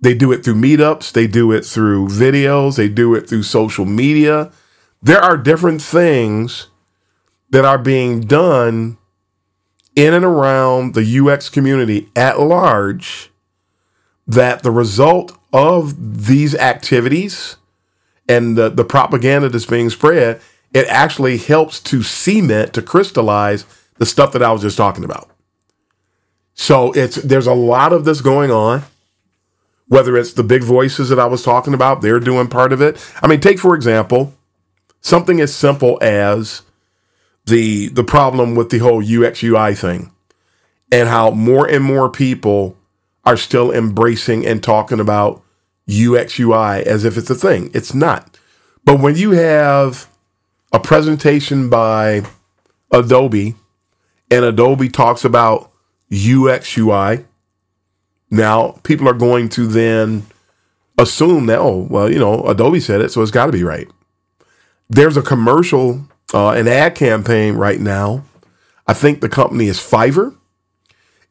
they do it through meetups, they do it through videos, they do it through social media. There are different things that are being done in and around the UX community at large that the result of these activities and the, the propaganda that's being spread, it actually helps to cement, to crystallize the stuff that I was just talking about. So it's there's a lot of this going on. Whether it's the big voices that I was talking about, they're doing part of it. I mean, take for example, something as simple as the the problem with the whole UX UI thing and how more and more people are still embracing and talking about UX UI as if it's a thing. It's not. But when you have a presentation by Adobe and Adobe talks about UX UI, now people are going to then assume that, oh, well, you know, Adobe said it, so it's got to be right. There's a commercial, uh, an ad campaign right now. I think the company is Fiverr.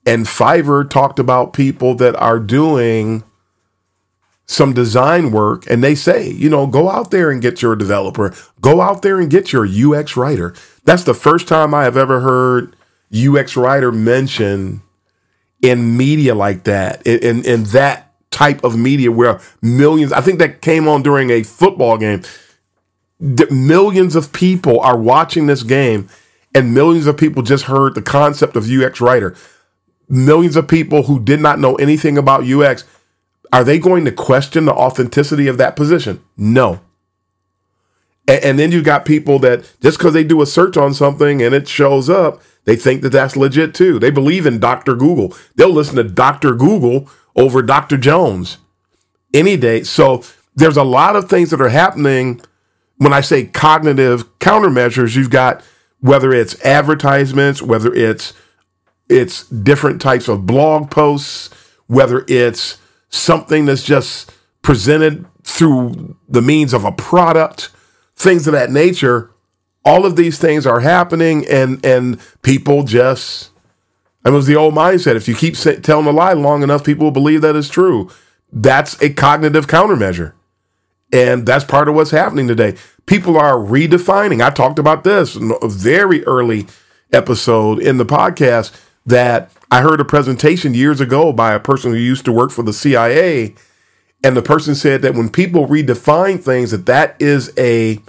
And Fiverr talked about people that are doing some design work and they say, you know, go out there and get your developer, go out there and get your UX writer. That's the first time I have ever heard UX writer mentioned in media like that, in, in, in that type of media where millions, I think that came on during a football game. Millions of people are watching this game and millions of people just heard the concept of UX writer. Millions of people who did not know anything about UX are they going to question the authenticity of that position? No. And, and then you got people that just because they do a search on something and it shows up, they think that that's legit too. They believe in Dr. Google. They'll listen to Dr. Google over Dr. Jones any day. So there's a lot of things that are happening. When I say cognitive countermeasures, you've got whether it's advertisements, whether it's it's different types of blog posts, whether it's something that's just presented through the means of a product, things of that nature. All of these things are happening, and and people just. It was the old mindset. If you keep telling a lie long enough, people will believe that it's true. That's a cognitive countermeasure. And that's part of what's happening today. People are redefining. I talked about this in a very early episode in the podcast that I heard a presentation years ago by a person who used to work for the CIA, and the person said that when people redefine things, that that is a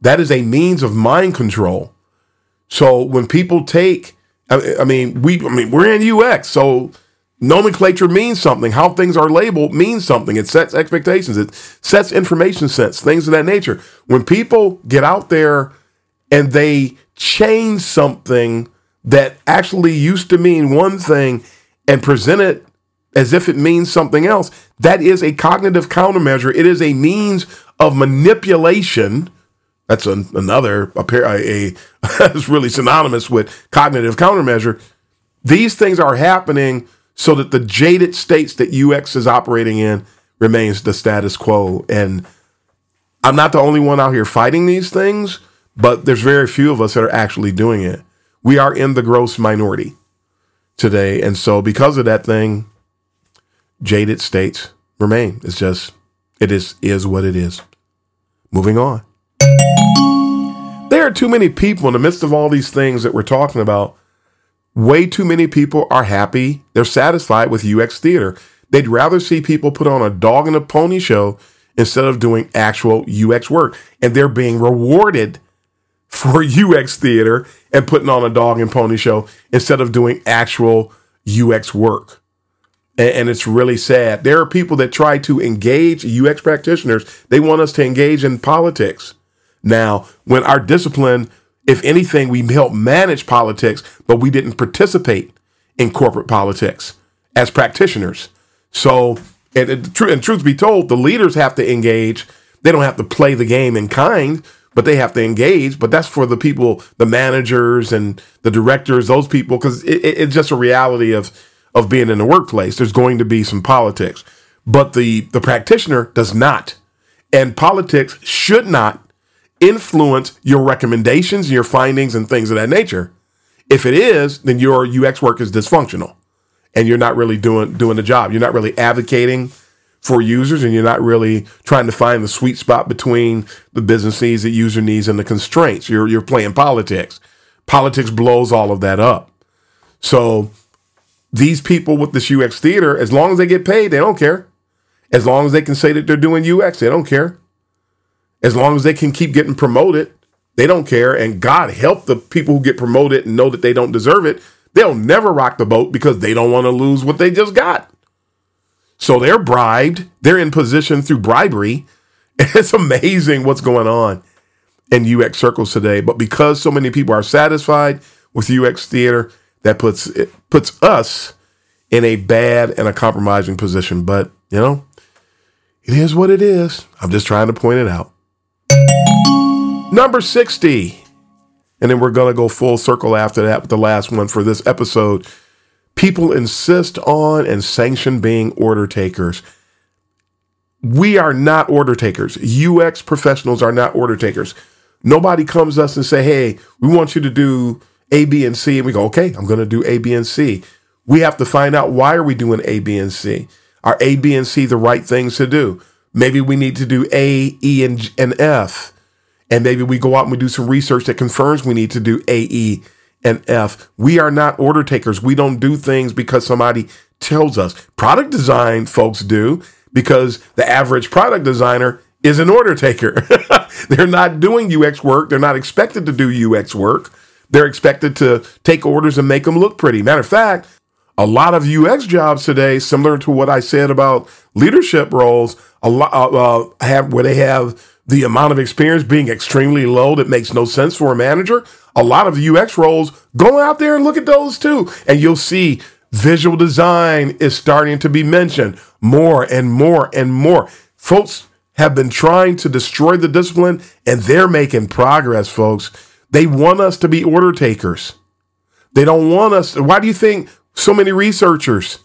that is a means of mind control. So when people take, I, mean, we, I mean, we're in UX, so nomenclature means something. How things are labeled means something. It sets expectations. It sets information sets, things of that nature. When people get out there and they change something that actually used to mean one thing and present it as if it means something else, that is a cognitive countermeasure. It is a means of manipulation. That's an, another a, a, a really synonymous with cognitive countermeasure. These things are happening so that the jaded states that UX is operating in remains the status quo. And I'm not the only one out here fighting these things, but there's very few of us that are actually doing it we are in the gross minority today. And so because of that thing, jaded states remain. It's just it is is what it is. Moving on. Are too many people in the midst of all these things that we're talking about. Way too many people are happy. They're satisfied with UX theater. They'd rather see people put on a dog and a pony show instead of doing actual UX work. And they're being rewarded for UX theater and putting on a dog and pony show instead of doing actual UX work. And, it's really sad. There are people that try to engage UX practitioners, they want us to engage in politics. Now, when our discipline, if anything, we help manage politics, but we didn't participate in corporate politics as practitioners. So, and, and, and truth be told, the leaders have to engage. They don't have to play the game in kind but they have to engage. But that's for the people, the managers and the directors, those people, because it, it, it's just a reality of of being in the workplace. There's going to be some politics, but the the practitioner does not, and politics should not influence your recommendations, your findings, and things of that nature. If it is, then your UX work is dysfunctional, and you're not really doing doing the job. You're not really advocating for users and you're not really trying to find the sweet spot between the business needs, the user needs, and the constraints. You're, you're playing politics. Politics blows all of that up. So these people with this UX theater, as long as they get paid, they don't care. As long as they can say that they're doing UX, they don't care. As long as they can keep getting promoted, they don't care. And God help the people who get promoted and know that they don't deserve it They'll never rock the boat because they don't want to lose what they just got. So they're bribed. They're in position through bribery. It's amazing what's going on in UX circles today. But because so many people are satisfied with UX theater, that puts it puts us in a bad and a compromising position. But you know, it is what it is. I'm just trying to point it out. Number 60. And then we're going to go full circle after that with the last one for this episode. People insist on and sanction being order takers. We are not order takers. UX professionals are not order takers. Nobody comes to us and say, "Hey, we want you to do A, B, and C," and we go, "Okay, I'm going to do A, B, and C." We have to find out why are we doing A, B, and C. Are A, B, and C the right things to do? Maybe we need to do A, E, and, and F. And maybe we go out and we do some research that confirms we need to do A, E, and F. We are not order takers. We don't do things because somebody tells us. Product design folks do because the average product designer is an order taker. They're not doing UX work. They're not expected to do UX work. They're expected to take orders and make them look pretty. Matter of fact, a lot of UX jobs today, similar to what I said about leadership roles, a lot uh, uh, have where they have the amount of experience being extremely low that makes no sense for a manager. A lot of the UX roles, go out there and look at those too, and you'll see visual design is starting to be mentioned more and more and more. Folks have been trying to destroy the discipline, and they're making progress, folks. They want us to be order takers. They don't want us. Why do you think so many researchers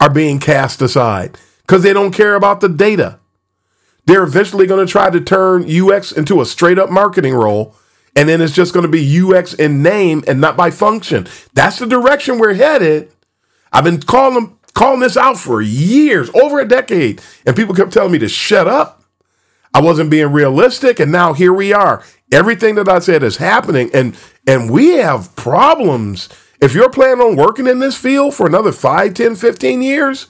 are being cast aside because they don't care about the data. They're eventually going to try to turn UX into a straight up marketing role. And then it's just going to be UX in name and not by function. That's the direction we're headed. I've been calling calling this out for years, over a decade, and people kept telling me to shut up. I wasn't being realistic, and now here we are. Everything that I said is happening, and and we have problems if you're planning on working in this field for another 5, 10, 15 years,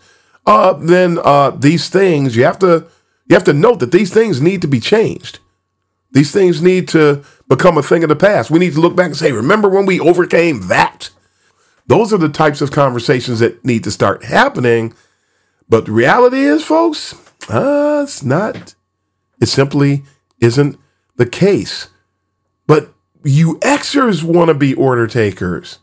uh, then uh, these things you have to you have to note that these things need to be changed. These things need to become a thing of the past. We need to look back and say, remember when we overcame that? Those are the types of conversations that need to start happening. But the reality is, folks, uh, it's not. It simply isn't the case. But you UXers want to be order takers.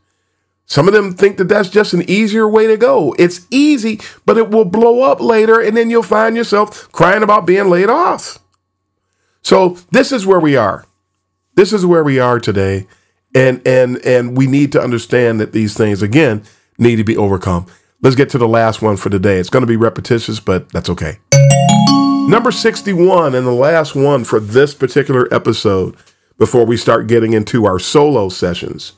Some of them think that that's just an easier way to go. It's easy, but it will blow up later, and then you'll find yourself crying about being laid off. So this is where we are. This is where we are today, and and and we need to understand that these things again need to be overcome. Let's get to the last one for today. It's going to be repetitious, but that's okay. Number 61 and the last one for this particular episode before we start getting into our solo sessions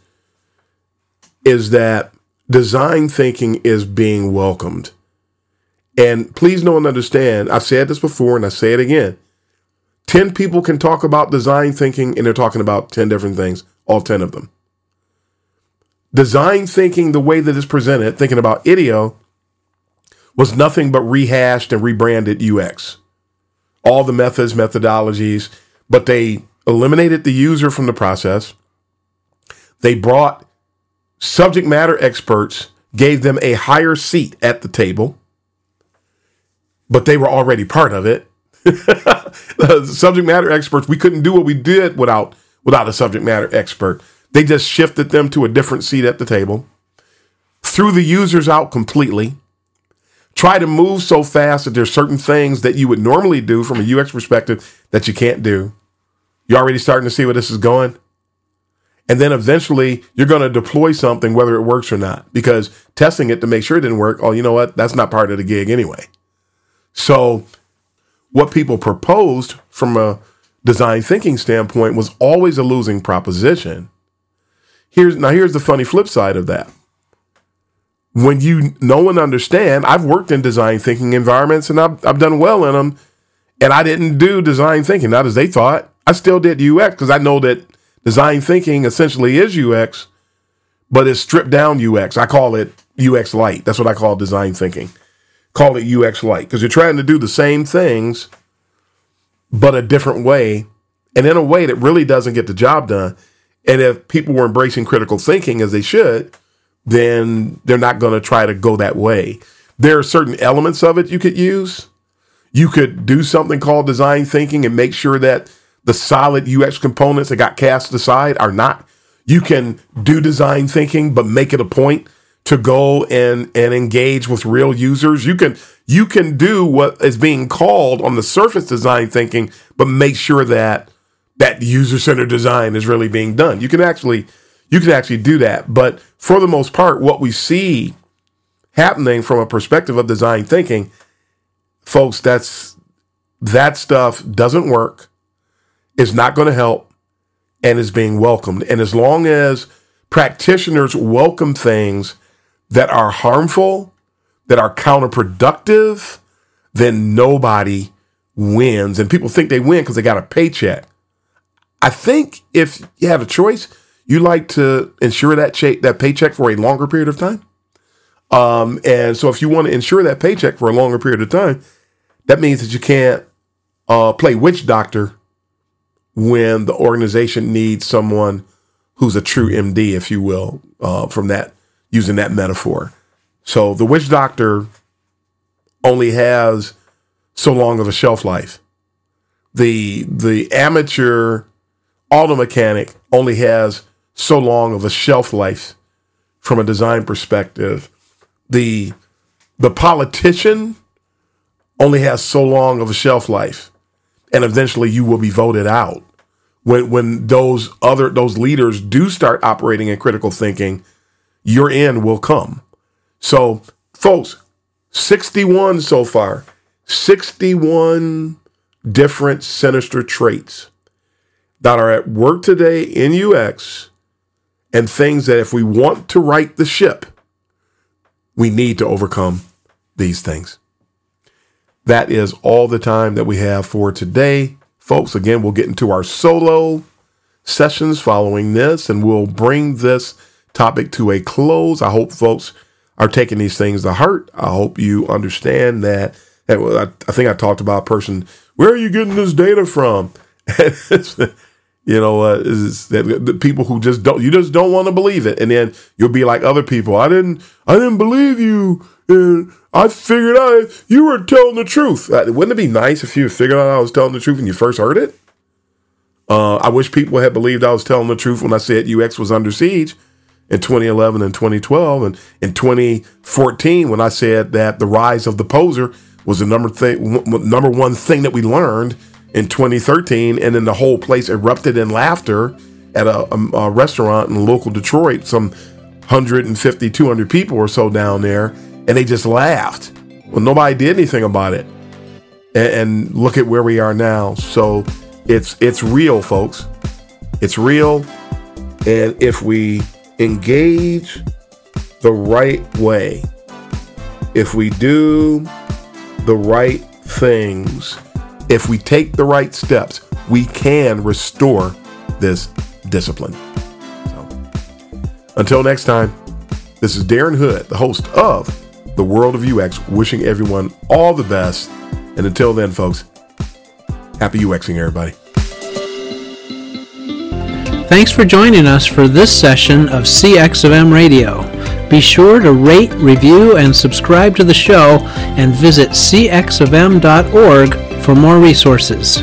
is that design thinking is being welcomed. And please know and understand, I've said this before and I say it again. 10 people can talk about design thinking and they're talking about 10 different things, all 10 of them. Design thinking, the way that it's presented, thinking about IDEO, was nothing but rehashed and rebranded UX. All the methods, methodologies, but they eliminated the user from the process. They brought subject matter experts gave them a higher seat at the table, but they were already part of it. subject matter experts, we couldn't do what we did without without a subject matter expert. They just shifted them to a different seat at the table, threw the users out completely, try to move so fast that there's certain things that you would normally do from a UX perspective that you can't do. You already starting to see where this is going? And then eventually you're going to deploy something, whether it works or not, because testing it to make sure it didn't work. Oh, you know what? That's not part of the gig anyway. So, what people proposed from a design thinking standpoint was always a losing proposition. Here's now here's the funny flip side of that. When you know and understand, I've worked in design thinking environments and I've, I've done well in them, and I didn't do design thinking, not as they thought. I still did UX because I know that Design thinking essentially is UX, but it's stripped down UX. I call it UX light. That's what I call design thinking. Call it UX light because you're trying to do the same things, but a different way, and in a way that really doesn't get the job done. And if people were embracing critical thinking as they should, then they're not going to try to go that way. There are certain elements of it you could use. You could do something called design thinking and make sure that the solid UX components that got cast aside are not. You can do design thinking, but make it a point to go and and engage with real users. You can you can do what is being called on the surface design thinking, but make sure that that user centered design is really being done. You can actually you can actually do that, but for the most part, what we see happening from a perspective of design thinking, folks, that's that stuff doesn't work, is not going to help, and is being welcomed. And as long as practitioners welcome things that are harmful, that are counterproductive, then nobody wins. And people think they win because they got a paycheck. I think if you have a choice, you like to insure that that paycheck for a longer period of time. Um, and so if you want to insure that paycheck for a longer period of time, that means that you can't uh, play witch doctor when the organization needs someone who's a true MD, if you will, uh, from that using that metaphor. So the witch doctor only has so long of a shelf life. The the amateur auto mechanic only has so long of a shelf life from a design perspective. The the politician only has so long of a shelf life. And eventually you will be voted out. When when those other those leaders do start operating in critical thinking, your end will come. So, folks, 61 so far, 61 different sinister traits that are at work today in UX and things that if we want to right the ship, we need to overcome these things. That is all the time that we have for today. Folks, again, we'll get into our solo sessions following this and we'll bring this topic to a close. I hope folks are taking these things to heart. I hope you understand that. I think I talked about a person. Where are you getting this data from? you know, uh, is that the people who just don't, you just don't want to believe it, and then you'll be like other people. I didn't, I didn't believe you, and I figured out you were telling the truth. Uh, wouldn't it be nice if you figured out I was telling the truth when you first heard it? Uh, I wish people had believed I was telling the truth when I said UX was under siege in 2011 and 2012. And in 2014, when I said that the rise of the poser was the number thing, number one thing that we learned in 2013, and then the whole place erupted in laughter at a, a, a restaurant in local Detroit, some 150, 200 people or so down there, and they just laughed. Well, nobody did anything about it. And, and look at where we are now. So it's it's real, folks. It's real. And if we engage the right way, if we do the right things, if we take the right steps, we can restore this discipline. So, until next time, this is Darren Hood, the host of The World of UX, wishing everyone all the best. And until then, folks, happy UXing, everybody. Thanks for joining us for this session of CX of M Radio. Be sure to rate, review, and subscribe to the show and visit cxofm.org for more resources.